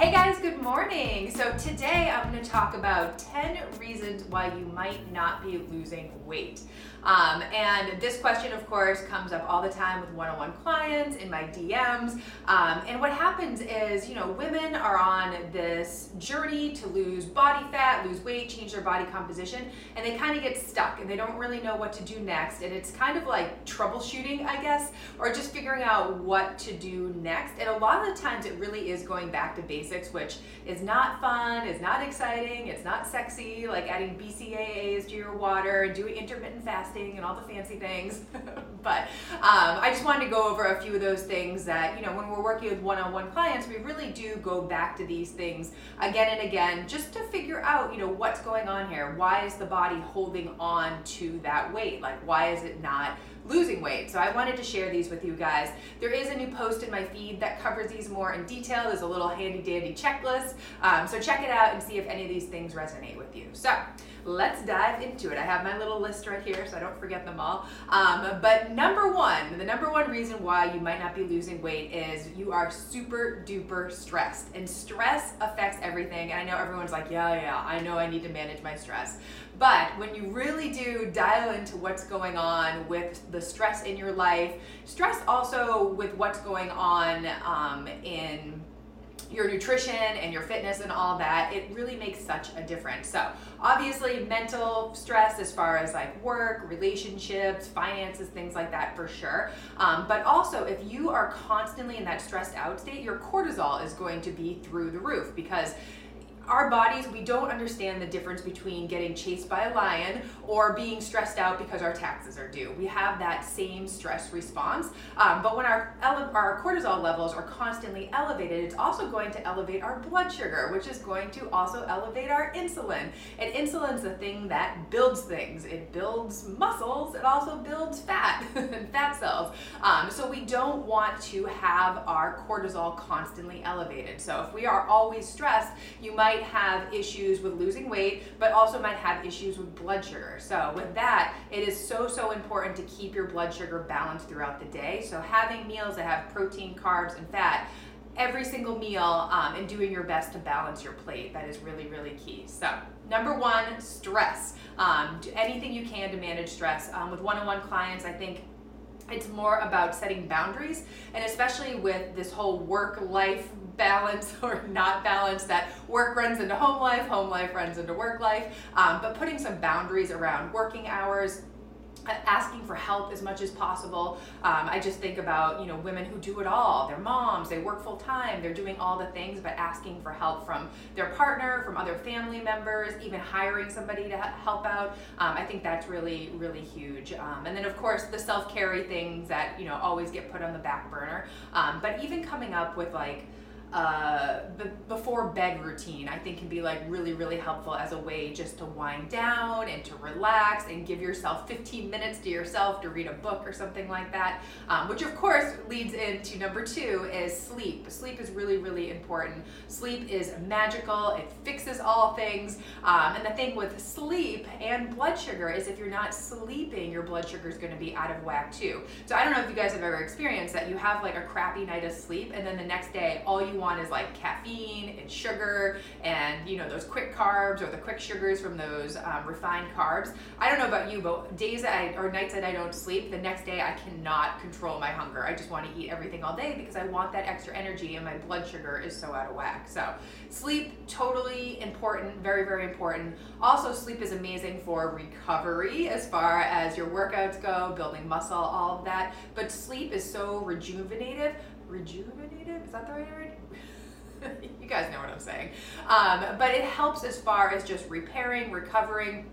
Hey guys, good morning. So today I'm going to talk about 10 reasons why you might not be losing weight. Um, and this question, of course, comes up all the time with one-on-one clients in my DMs. Um, and what happens is, you know, women are on this journey to lose body fat, lose weight, change their body composition, and they kind of get stuck and they don't really know what to do next. And it's kind of like troubleshooting, I guess, or just figuring out what to do next. And a lot of the times it really is going back to basics, which is not fun, is not exciting, it's not sexy, like adding BCAAs to your water, doing intermittent fasting fasting and all the fancy things. but um, I just wanted to go over a few of those things that, you know, when we're working with one on one clients, we really do go back to these things again and again just to figure out, you know, what's going on here. Why is the body holding on to that weight? Like, why is it not? Losing weight. So I wanted to share these with you guys. There is a new post in my feed that covers these more in detail. There's a little handy dandy checklist. Um, so check it out and see if any of these things resonate with you. So let's dive into it. I have my little list right here so I don't forget them all. Um, but number one, the number one reason why you might not be losing weight is you are super duper stressed. And stress affects everything. And I know everyone's like, yeah, yeah, I know I need to manage my stress. But when you really do dial into what's going on with the stress in your life, stress also with what's going on um, in your nutrition and your fitness and all that, it really makes such a difference. So, obviously, mental stress as far as like work, relationships, finances, things like that for sure. Um, but also, if you are constantly in that stressed out state, your cortisol is going to be through the roof because our bodies, we don't understand the difference between getting chased by a lion or being stressed out because our taxes are due. We have that same stress response. Um, but when our, ele- our cortisol levels are constantly elevated, it's also going to elevate our blood sugar, which is going to also elevate our insulin. And insulin's the thing that builds things. It builds muscles, it also builds fat and fat cells. Um, so we don't want to have our cortisol constantly elevated. So if we are always stressed, you might might have issues with losing weight, but also might have issues with blood sugar. So, with that, it is so, so important to keep your blood sugar balanced throughout the day. So, having meals that have protein, carbs, and fat every single meal um, and doing your best to balance your plate. That is really, really key. So, number one, stress. Um, do anything you can to manage stress. Um, with one on one clients, I think it's more about setting boundaries and especially with this whole work life balance or not balance that work runs into home life home life runs into work life um, but putting some boundaries around working hours asking for help as much as possible. Um, I just think about you know women who do it all. They're moms, they work full time, they're doing all the things, but asking for help from their partner, from other family members, even hiring somebody to help out. Um, I think that's really really huge. Um, and then of course the self carry things that you know always get put on the back burner. Um, but even coming up with like uh, b- before bed routine, I think can be like really, really helpful as a way just to wind down and to relax and give yourself 15 minutes to yourself to read a book or something like that. Um, which, of course, leads into number two is sleep. Sleep is really, really important. Sleep is magical, it fixes all things. Um, and the thing with sleep and blood sugar is if you're not sleeping, your blood sugar is going to be out of whack too. So, I don't know if you guys have ever experienced that you have like a crappy night of sleep and then the next day, all you want is like caffeine and sugar and you know those quick carbs or the quick sugars from those um, refined carbs. I don't know about you, but days that I, or nights that I don't sleep, the next day I cannot control my hunger. I just want to eat everything all day because I want that extra energy and my blood sugar is so out of whack. So sleep totally important, very very important. Also sleep is amazing for recovery as far as your workouts go, building muscle, all of that. But sleep is so rejuvenative rejuvenative is that the right word you guys know what I'm saying. Um, but it helps as far as just repairing, recovering,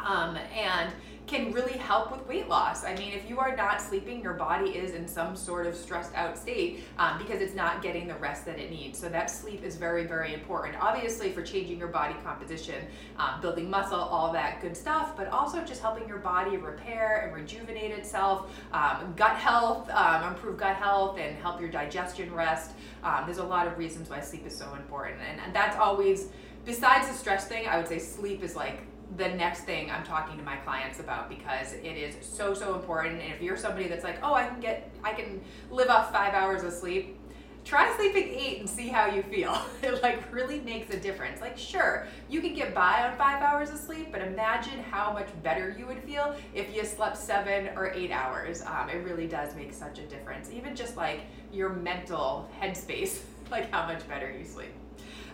um, and can really help with weight loss. I mean, if you are not sleeping, your body is in some sort of stressed out state um, because it's not getting the rest that it needs. So that sleep is very, very important. Obviously, for changing your body composition, um, building muscle, all that good stuff, but also just helping your body repair and rejuvenate itself, um, gut health, um, improve gut health, and help your digestion rest. Um, there's a lot of reasons why sleep is so important, and, and that's always besides the stress thing, I would say sleep is like the next thing I'm talking to my clients about because it is so so important. And if you're somebody that's like, oh, I can get, I can live off five hours of sleep, try sleeping eight and see how you feel. It like really makes a difference. Like, sure, you can get by on five hours of sleep, but imagine how much better you would feel if you slept seven or eight hours. Um, it really does make such a difference. Even just like your mental headspace, like how much better you sleep.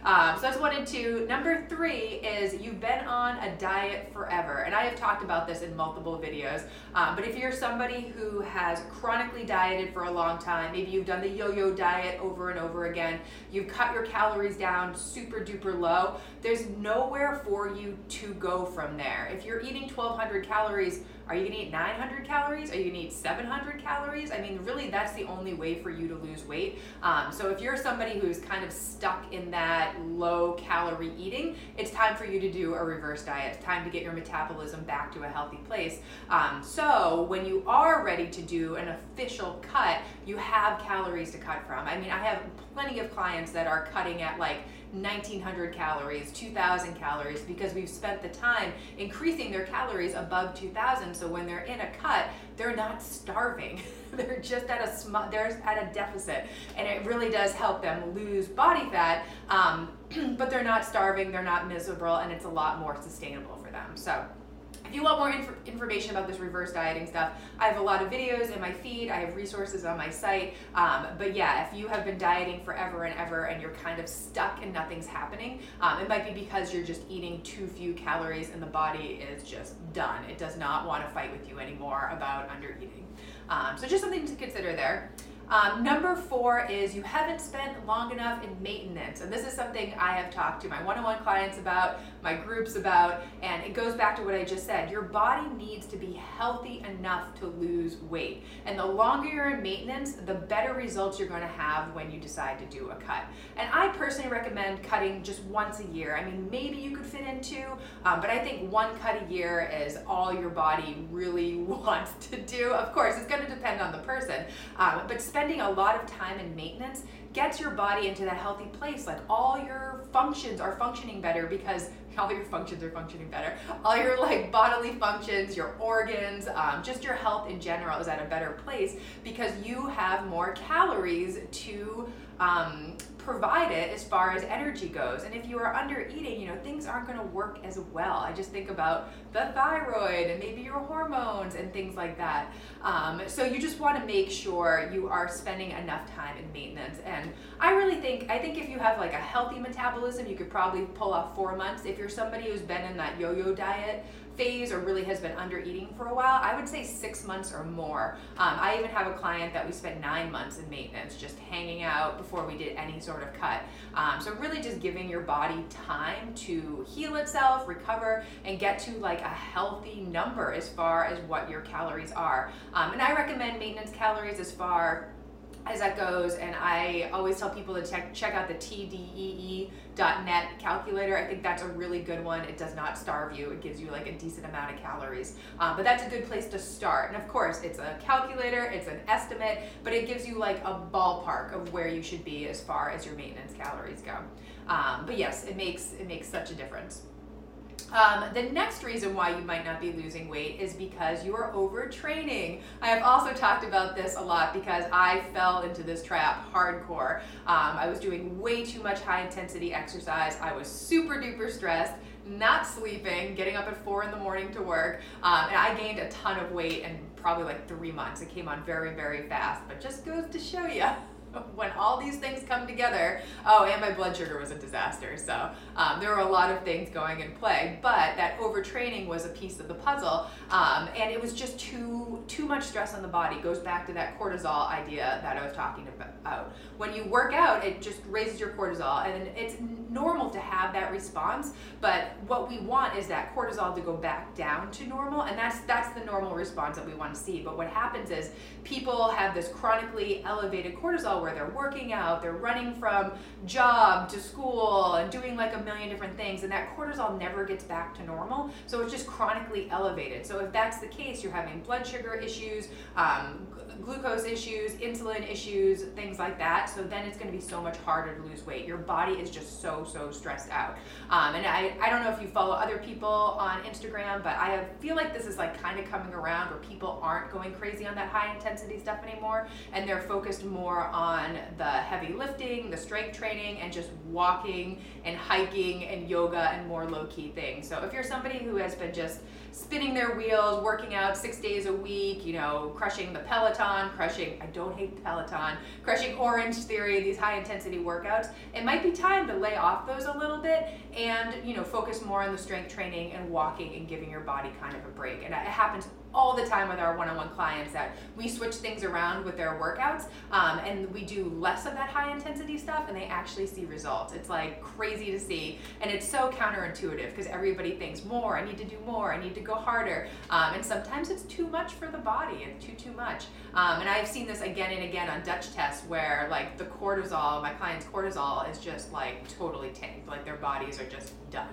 Um, so that's one and two. Number three is you've been on a diet forever. And I have talked about this in multiple videos. Um, but if you're somebody who has chronically dieted for a long time, maybe you've done the yo yo diet over and over again, you've cut your calories down super duper low, there's nowhere for you to go from there. If you're eating 1200 calories, are you gonna eat 900 calories? Are you gonna eat 700 calories? I mean, really, that's the only way for you to lose weight. Um, so if you're somebody who's kind of stuck in that low calorie eating, it's time for you to do a reverse diet. It's time to get your metabolism back to a healthy place. Um, so when you are ready to do an official cut, you have calories to cut from. I mean, I have plenty of clients that are cutting at like 1900 calories, 2000 calories because we've spent the time increasing their calories above 2000 so when they're in a cut, they're not starving. they're just at a sm- they're at a deficit and it really does help them lose body fat um, but they're not starving, they're not miserable and it's a lot more sustainable for them. So if you want more inf- information about this reverse dieting stuff, I have a lot of videos in my feed. I have resources on my site. Um, but yeah, if you have been dieting forever and ever and you're kind of stuck and nothing's happening, um, it might be because you're just eating too few calories and the body is just done. It does not want to fight with you anymore about under eating. Um, so just something to consider there. Um, number four is you haven't spent long enough in maintenance. And this is something I have talked to my one on one clients about, my groups about, and it goes back to what I just said. Your body needs to be healthy enough to lose weight. And the longer you're in maintenance, the better results you're going to have when you decide to do a cut. And I personally recommend cutting just once a year. I mean, maybe you could fit in two, um, but I think one cut a year is all your body really wants to do. Of course, it's going to depend on the person, um, but spending a lot of time in maintenance gets your body into that healthy place. Like all your functions are functioning better because all your functions are functioning better. All your like bodily functions, your organs, um, just your health in general is at a better place because you have more calories to um, provide it as far as energy goes. And if you are under eating, you know, things aren't going to work as well. I just think about the thyroid and maybe your hormones and things like that. Um, so you just want to make sure you are spending enough time in maintenance. And I really think, I think if you have like a healthy metabolism, you could probably pull off four months. If you're somebody who's been in that yo-yo diet, phase or really has been under eating for a while, I would say six months or more. Um, I even have a client that we spent nine months in maintenance, just hanging out before we did any sort of cut. Um, so really just giving your body time to heal itself, recover, and get to like a healthy number as far as what your calories are. Um, and I recommend maintenance calories as far as that goes. And I always tell people to check check out the TDEE.net calculator. I think that's a really good one. It does not starve you. It gives you like a decent amount of calories. Um, but that's a good place to start. And of course, it's a calculator. It's an estimate, but it gives you like a ballpark of where you should be as far as your maintenance calories go. Um, but yes, it makes it makes such a difference. Um, the next reason why you might not be losing weight is because you are overtraining. I have also talked about this a lot because I fell into this trap hardcore. Um, I was doing way too much high intensity exercise. I was super duper stressed, not sleeping, getting up at four in the morning to work, um, and I gained a ton of weight in probably like three months. It came on very, very fast, but just goes to show you. when all these things come together, oh, and my blood sugar was a disaster. So um, there were a lot of things going in play, but that overtraining was a piece of the puzzle, um, and it was just too too much stress on the body. It goes back to that cortisol idea that I was talking about. When you work out, it just raises your cortisol, and it's normal to have that response. But what we want is that cortisol to go back down to normal, and that's that's the normal response that we want to see. But what happens is people have this chronically elevated cortisol where they're working out, they're running from job to school and doing like a million different things, and that cortisol never gets back to normal. So it's just chronically elevated. So if that's the case, you're having blood sugar issues, um, glucose issues, insulin issues, things like that. So then it's going to be so much harder to lose weight. Your body is just so, so stressed out. Um, and I, I don't know if you follow other people on Instagram, but I feel like this is like kind of coming around where people aren't going crazy on that high intensity stuff anymore. And they're focused more on the heavy lifting, the strength training, and just walking and hiking and yoga and more low key things. So if you're somebody who has been just spinning their wheels, working out six days a week, you know, crushing the Peloton, crushing, I don't hate the Peloton, crushing Orangetheory, these high intensity workouts, it might be time to lay off those a little bit and, you know, focus more on the strength training and walking and giving your body kind of a break. And it happens all the time with our one-on-one clients that we switch things around with their workouts um, and we do less of that high intensity stuff and they actually see results. It's like crazy to see and it's so counterintuitive because everybody thinks more i need to do more i need to go harder um, and sometimes it's too much for the body it's too too much. Um, and i've seen this again and again on dutch tests where like the cortisol my client's cortisol is just like totally tanked like their bodies are just done.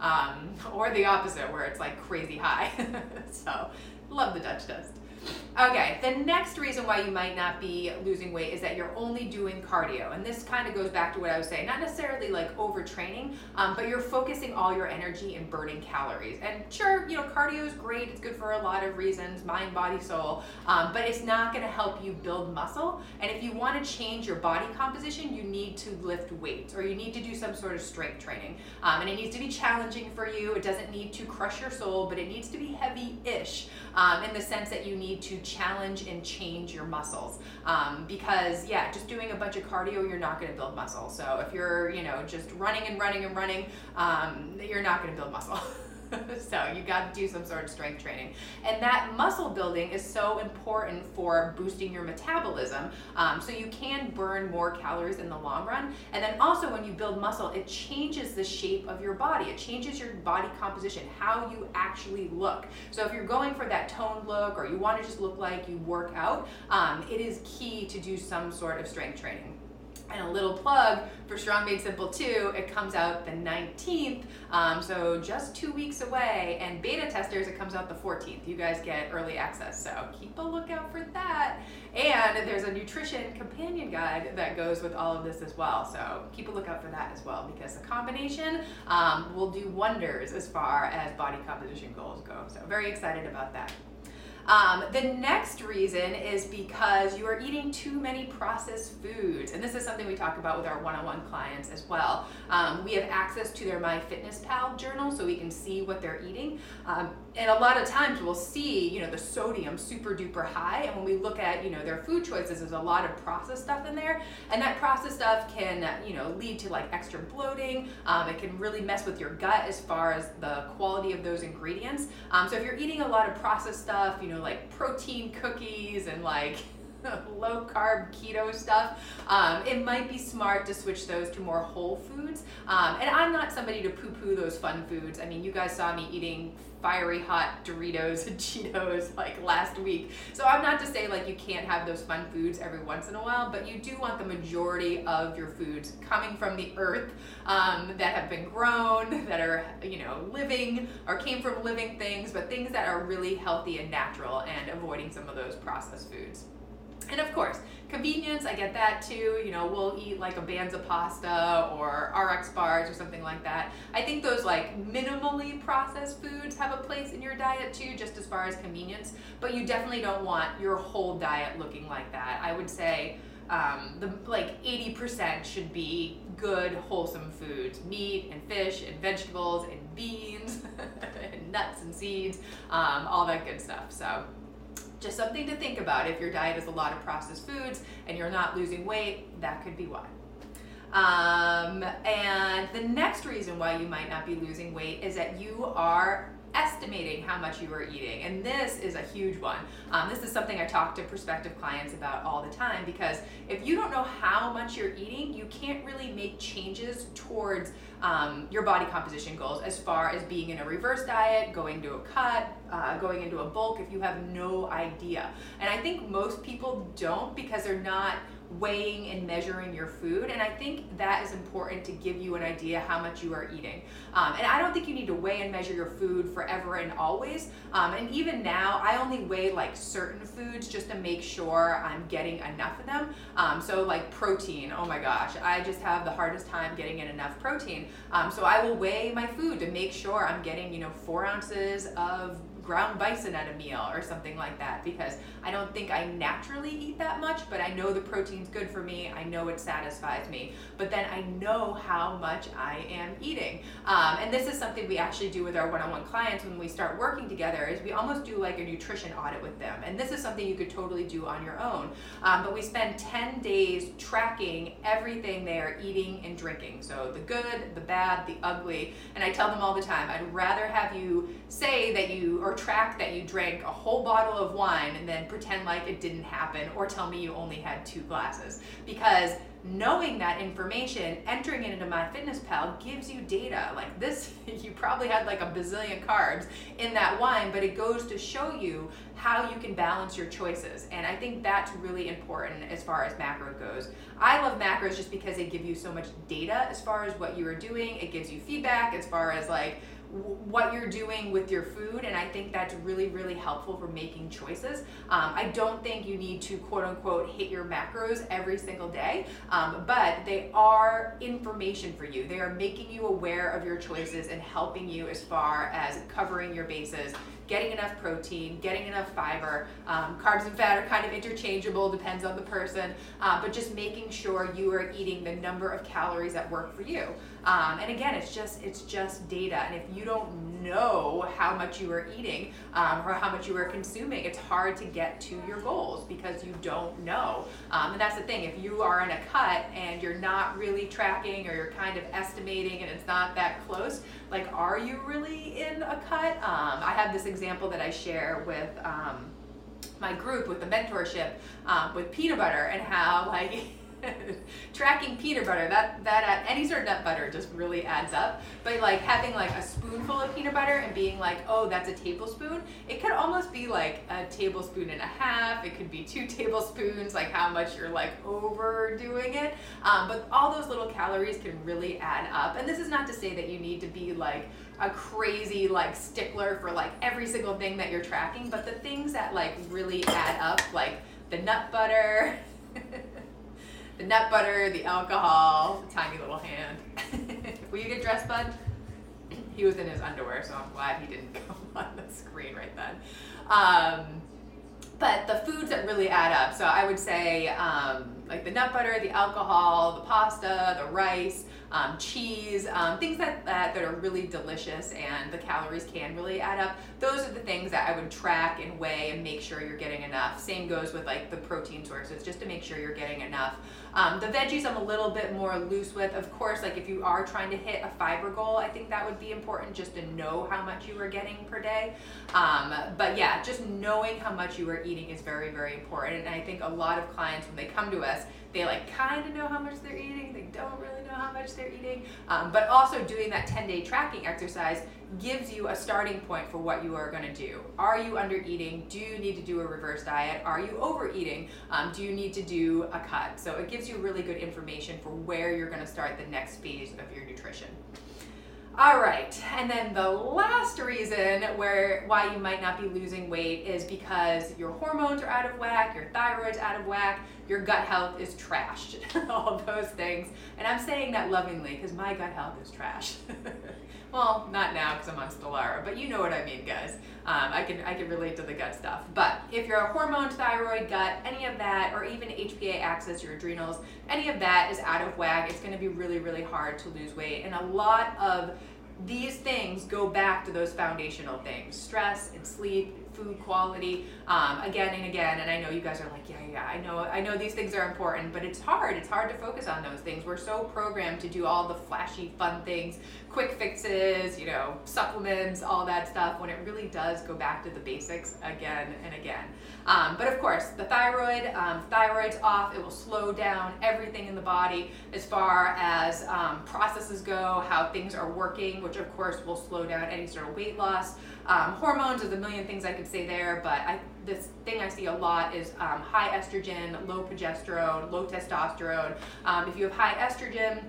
Um, or the opposite where it's like crazy high. So Love the Dutch test. Okay, the next reason why you might not be losing weight is that you're only doing cardio. And this kind of goes back to what I was saying, not necessarily like overtraining, um, but you're focusing all your energy and burning calories. And sure, you know, cardio is great, it's good for a lot of reasons mind, body, soul, um, but it's not gonna help you build muscle. And if you wanna change your body composition, you need to lift weights or you need to do some sort of strength training. Um, and it needs to be challenging for you. It doesn't need to crush your soul, but it needs to be heavy ish um, in the sense that you need to challenge and change your muscles. Um, because yeah, just doing a bunch of cardio, you're not going to build muscle. So if you're, you know, just running and running and running, um, you're not going to build muscle. so you got to do some sort of strength training. And that muscle building is so important for boosting your metabolism. Um, so you can burn more calories in the long run. And then also when you build muscle, it changes the shape of your body. It changes your body composition, how you actually look. So if you're going for that toned look or you want to just look like you work out, um, it is key to do some sort of strength training. And a little plug for Strong Made Simple 2, it comes out the 19th, um, so just two weeks away. And beta testers, it comes out the 14th. You guys get early access, so keep a lookout for that. And there's a nutrition companion guide that goes with all of this as well, so keep a lookout for that as well because the combination um, will do wonders as far as body composition goals go. So, very excited about that. Um, the next reason is because you are eating too many processed foods. And this is something we talk about with our one on one clients as well. Um, we have access to their MyFitnessPal journal so we can see what they're eating. Um, and a lot of times we'll see, you know, the sodium super duper high. And when we look at, you know, their food choices, there's a lot of processed stuff in there. And that processed stuff can, you know, lead to like extra bloating. Um, it can really mess with your gut as far as the quality of those ingredients. Um, so if you're eating a lot of processed stuff, you know, like protein cookies and like low carb keto stuff, um, it might be smart to switch those to more whole foods. Um, and I'm not somebody to poo poo those fun foods. I mean, you guys saw me eating fiery hot Doritos and Cheetos like last week. So I'm not to say like you can't have those fun foods every once in a while, but you do want the majority of your foods coming from the earth um, that have been grown, that are, you know, living or came from living things, but things that are really healthy and natural and avoiding some of those processed foods. And of course, convenience, I get that too. You know, we'll eat like a Banza pasta or RX bars or something like that. I think those like minimally processed foods have a place in your diet too, just as far as convenience. But you definitely don't want your whole diet looking like that. I would say um, the like 80% should be good, wholesome foods meat and fish and vegetables and beans and nuts and seeds, um, all that good stuff. So Just something to think about. If your diet is a lot of processed foods and you're not losing weight, that could be why. Um, and the next reason why you might not be losing weight is that you are estimating how much you are eating. And this is a huge one. Um, this is something I talk to prospective clients about all the time because if you don't know how much you're eating, you can't really make changes towards um, your body composition goals as far as being in a reverse diet, going to a cut, uh, going into a bulk if you have no idea. And I think most people don't because they're not weighing and measuring your food. And I think that is important to give you an idea how much you are eating. Um, and I don't think you need to weigh and measure your food forever and always. Um, and even now, I only weigh like certain foods just to make sure I'm getting enough of them. Um, so, like protein, oh my gosh, I just have the hardest time getting in enough protein. Um, so, I will weigh my food to make sure I'm getting, you know, four ounces of ground bison at a meal or something like that because I don't think I naturally eat that much, but I know the protein's good for me. I know it satisfies me. But then I know how much I am eating. Um, and this is something we actually do with our one on one clients when we start working together is we almost do like a nutrition audit with them. And this is something you could totally do on your own. Um, but we spend 10 days tracking everything they are eating and drinking. So the good, the bad, the ugly. And I tell them all the time, I'd rather have you say that you, or track that you drank a whole bottle of wine and then pretend like it didn't happen or tell me you only had two glasses. Because knowing that information, entering it into MyFitnessPal gives you data. Like this, you probably had like a bazillion carbs in that wine, but it goes to show you how you can balance your choices. And I think that's really important as far as macro goes. I love macros just because they give you so much data as far as what you are doing. It gives you feedback as far as like, what you're doing with your food and i think that's really really helpful for making choices um, i don't think you need to quote unquote hit your macros every single day um, but they are information for you they are making you aware of your choices and helping you as far as covering your bases getting enough protein, getting enough fiber. Um, carbs and fat are kind of interchangeable, depends on the person, uh, but just making sure you are eating the number of calories that work for you. Um, and again, it's just it's just data. And if you don't know how much you are eating um, or how much you are consuming, it's hard to get to your goals because you don't know. Um, and that's the thing. If you are in a cut and you're not really tracking or you're kind of estimating and it's not that close, like, are you really in a cut? Um, I have this example that I share with um, my group with the mentorship um, with peanut butter and how like tracking peanut butter that that uh, any sort of nut butter just really adds up. But like having like a spoonful of peanut butter and being like oh that's a tablespoon it could almost be like a tablespoon and a half it could be two tablespoons like how much you're like overdoing it. Um, but all those little calories can really add up. And this is not to say that you need to be like a crazy like stickler for like every single thing that you're tracking but the things that like really add up like the nut butter the nut butter, the alcohol, the tiny little hand. Will you get dressed, bud? He was in his underwear, so I'm glad he didn't come on the screen right then. Um, but the foods that really add up, so I would say um, like the nut butter, the alcohol, the pasta, the rice, um, cheese, um, things that, that, that are really delicious and the calories can really add up. Those are the things that I would track and weigh and make sure you're getting enough. Same goes with like the protein sources, just to make sure you're getting enough. Um, the veggies I'm a little bit more loose with. Of course, like if you are trying to hit a fiber goal, I think that would be important just to know how much you are getting per day. Um, but yeah, just knowing how much you are eating is very, very important. And I think a lot of clients, when they come to us, they like kind of know how much they're eating. They don't really know how much they're eating. Um, but also doing that 10 day tracking exercise gives you a starting point for what you are going to do. Are you under eating? Do you need to do a reverse diet? Are you overeating? Um, do you need to do a cut? So it gives you really good information for where you're going to start the next phase of your nutrition. All right, and then the last reason where why you might not be losing weight is because your hormones are out of whack, your thyroid's out of whack, your gut health is trashed, all those things. And I'm saying that lovingly because my gut health is trashed. well, not now because I'm on Stelara, but you know what I mean, guys. Um, I can I can relate to the gut stuff. But if you're a hormone, thyroid, gut, any of that, or even HPA axis, your adrenals, any of that is out of whack, it's going to be really really hard to lose weight. And a lot of these things go back to those foundational things stress and sleep food quality um, again and again and i know you guys are like yeah yeah i know i know these things are important but it's hard it's hard to focus on those things. We're so programmed to do all the flashy fun things quick fixes you know supplements all that stuff when it really does go back to the basics again and again. Um, but of course the thyroid um, thyroid's off it will slow down everything in the body as far as um, processes go how things are working which of course will slow down any sort of weight loss. Um, hormones, there's a million things I could say there, but I, this thing I see a lot is um, high estrogen, low progesterone, low testosterone. Um, if you have high estrogen,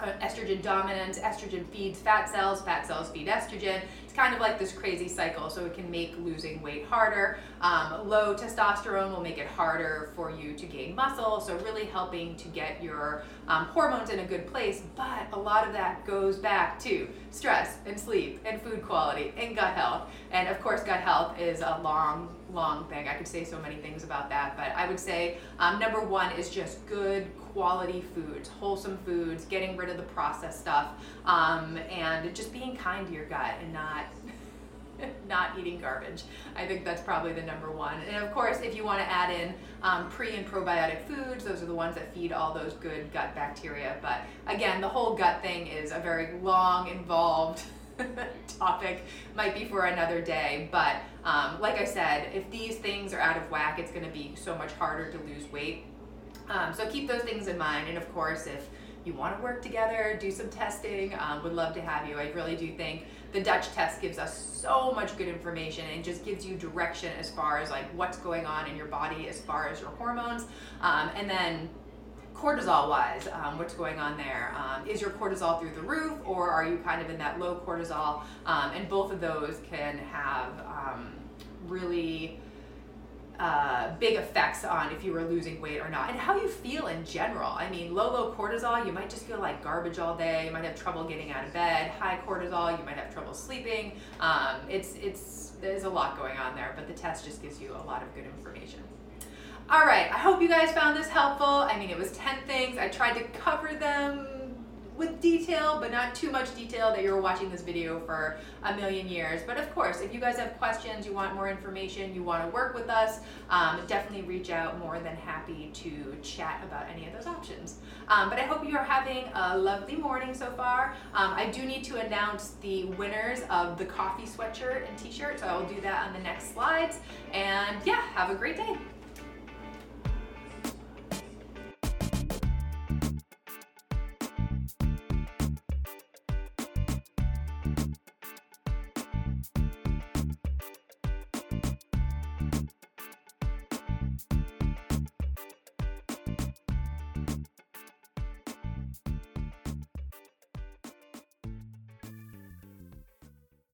uh, estrogen dominance, estrogen feeds fat cells, fat cells feed estrogen. It's kind of like this crazy cycle, so it can make losing weight harder. Um, low testosterone will make it harder for you to gain muscle, so really helping to get your um, hormones in a good place. But a lot of that goes back to stress and sleep and food quality and gut health. And of course, gut health is a long, long thing. I could say so many things about that, but I would say um, number one is just good quality foods, wholesome foods, getting rid of the processed stuff, um, and just being kind to your gut and not not eating garbage. I think that's probably the number one. And of course, if you want to add in um, pre and probiotic foods, those are the ones that feed all those good gut bacteria. But again, the whole gut thing is a very long, involved topic. Might be for another day. But um, like I said, if these things are out of whack, it's going to be so much harder to lose weight. Um, so keep those things in mind. And of course, if you want to work together, do some testing, um, would love to have you. I really do think the Dutch test gives us so much good information and just gives you direction as far as like what's going on in your body as far as your hormones. Um, and then cortisol wise, um, what's going on there? Um, is your cortisol through the roof or are you kind of in that low cortisol? Um, and both of those can have um, really uh, big effects on if you were losing weight or not and how you feel in general. I mean, low, low cortisol, you might just feel like garbage all day. You might have trouble getting out of bed. High cortisol, you might have trouble sleeping. Um, it's, it's, there's a lot going on there, but the test just gives you a lot of good information. All right, I hope you guys found this helpful. I mean, it was 10 things. I tried to cover them with detail, but not too much detail that you were watching this video for a million years. But of course, if you guys have questions, you want more information, you want to work with us, um, definitely reach out. More than happy to chat about any of those options. Um, but I hope you are having a lovely morning so far. Um, I do need to announce the winners of the coffee sweatshirt and t-shirt, so I will do that on the next slides. And yeah, have a great day.